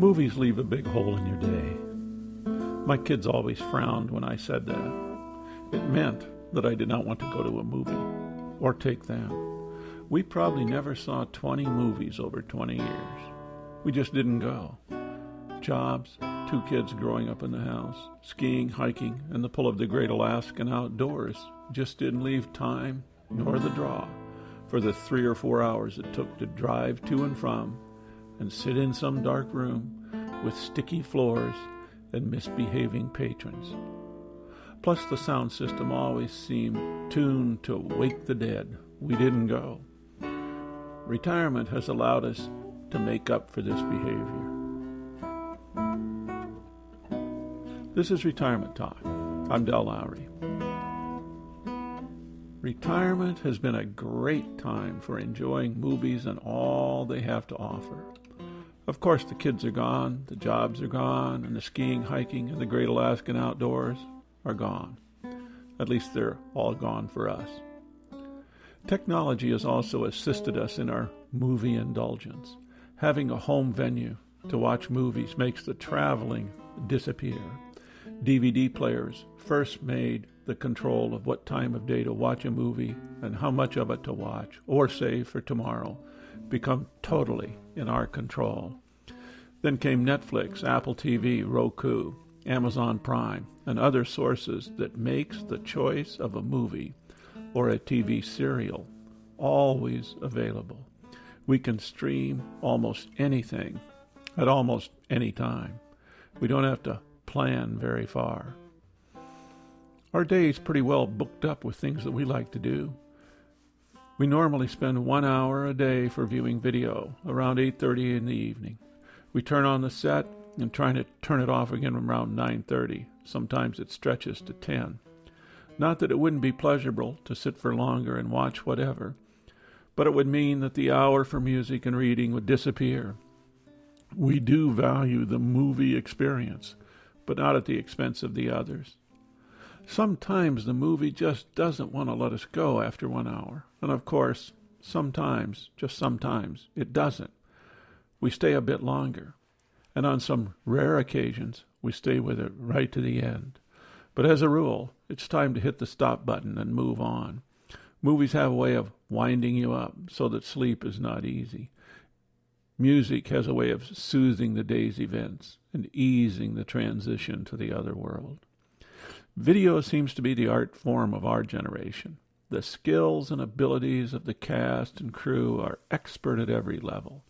Movies leave a big hole in your day. My kids always frowned when I said that. It meant that I did not want to go to a movie or take them. We probably never saw 20 movies over 20 years. We just didn't go. Jobs, two kids growing up in the house, skiing, hiking, and the pull of the great Alaskan outdoors just didn't leave time nor the draw for the three or four hours it took to drive to and from and sit in some dark room with sticky floors and misbehaving patrons. Plus, the sound system always seemed tuned to wake the dead. We didn't go. Retirement has allowed us to make up for this behavior. This is Retirement Talk. I'm Del Lowry. Retirement has been a great time for enjoying movies and all they have to offer. Of course, the kids are gone, the jobs are gone, and the skiing, hiking, and the great Alaskan outdoors are gone. At least they're all gone for us. Technology has also assisted us in our movie indulgence. Having a home venue to watch movies makes the traveling disappear. DVD players first made the control of what time of day to watch a movie and how much of it to watch or save for tomorrow become totally in our control. Then came Netflix, Apple TV, Roku, Amazon Prime, and other sources that makes the choice of a movie or a TV serial always available. We can stream almost anything at almost any time. We don't have to plan very far. Our day is pretty well booked up with things that we like to do. We normally spend one hour a day for viewing video, around 8.30 in the evening. We turn on the set and try to turn it off again around 9.30. Sometimes it stretches to 10. Not that it wouldn't be pleasurable to sit for longer and watch whatever, but it would mean that the hour for music and reading would disappear. We do value the movie experience, but not at the expense of the others. Sometimes the movie just doesn't want to let us go after one hour. And of course, sometimes, just sometimes, it doesn't. We stay a bit longer. And on some rare occasions, we stay with it right to the end. But as a rule, it's time to hit the stop button and move on. Movies have a way of winding you up so that sleep is not easy. Music has a way of soothing the day's events and easing the transition to the other world. Video seems to be the art form of our generation. The skills and abilities of the cast and crew are expert at every level.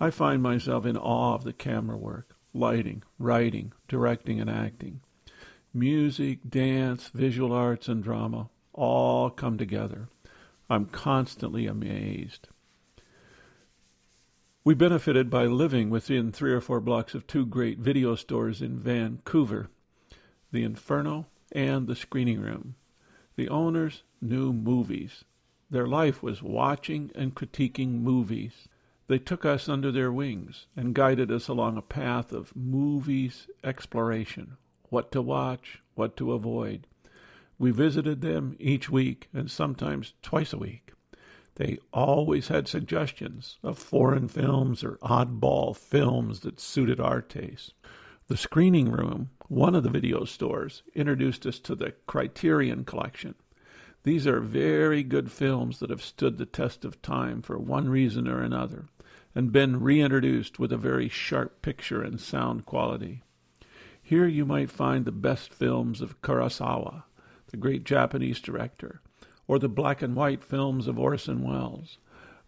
I find myself in awe of the camera work, lighting, writing, directing, and acting. Music, dance, visual arts, and drama all come together. I'm constantly amazed. We benefited by living within three or four blocks of two great video stores in Vancouver the Inferno, and the screening room. The owners knew movies. Their life was watching and critiquing movies. They took us under their wings and guided us along a path of movies exploration what to watch, what to avoid. We visited them each week and sometimes twice a week. They always had suggestions of foreign films or oddball films that suited our taste. The screening room, one of the video stores, introduced us to the Criterion Collection. These are very good films that have stood the test of time for one reason or another and been reintroduced with a very sharp picture and sound quality. Here you might find the best films of Kurosawa, the great Japanese director, or the black and white films of Orson Welles.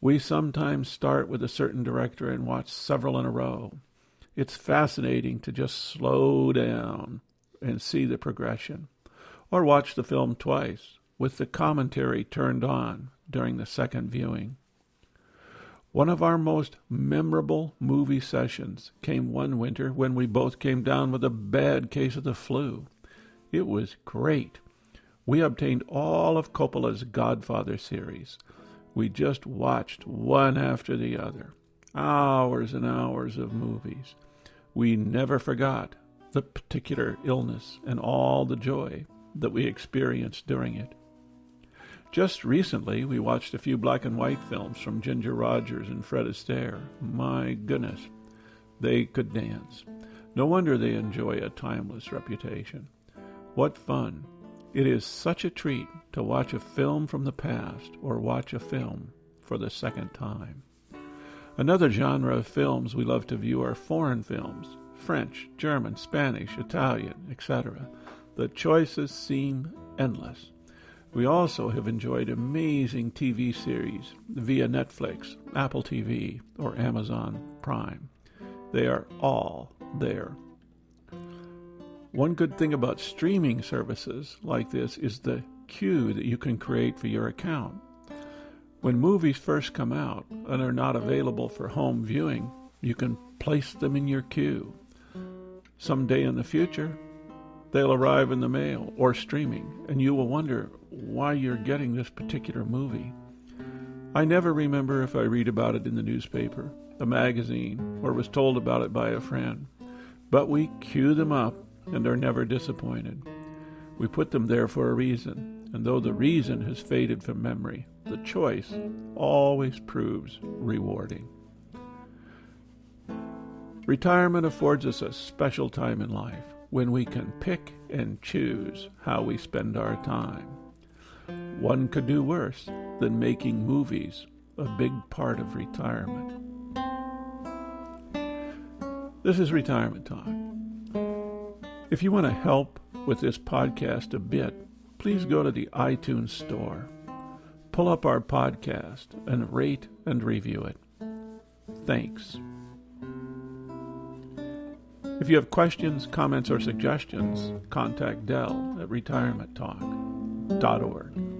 We sometimes start with a certain director and watch several in a row. It's fascinating to just slow down and see the progression, or watch the film twice with the commentary turned on during the second viewing. One of our most memorable movie sessions came one winter when we both came down with a bad case of the flu. It was great. We obtained all of Coppola's Godfather series. We just watched one after the other hours and hours of movies. We never forgot the particular illness and all the joy that we experienced during it. Just recently, we watched a few black and white films from Ginger Rogers and Fred Astaire. My goodness, They could dance. No wonder they enjoy a timeless reputation. What fun! It is such a treat to watch a film from the past or watch a film for the second time. Another genre of films we love to view are foreign films French, German, Spanish, Italian, etc. The choices seem endless. We also have enjoyed amazing TV series via Netflix, Apple TV, or Amazon Prime. They are all there. One good thing about streaming services like this is the queue that you can create for your account. When movies first come out and are not available for home viewing, you can place them in your queue. Someday in the future, they'll arrive in the mail or streaming, and you will wonder why you're getting this particular movie. I never remember if I read about it in the newspaper, a magazine, or was told about it by a friend. But we queue them up and are never disappointed. We put them there for a reason, and though the reason has faded from memory, the choice always proves rewarding. Retirement affords us a special time in life when we can pick and choose how we spend our time. One could do worse than making movies a big part of retirement. This is Retirement Talk. If you want to help with this podcast a bit, please go to the iTunes Store, pull up our podcast, and rate and review it. Thanks. If you have questions, comments, or suggestions, contact Del at retirementtalk.org.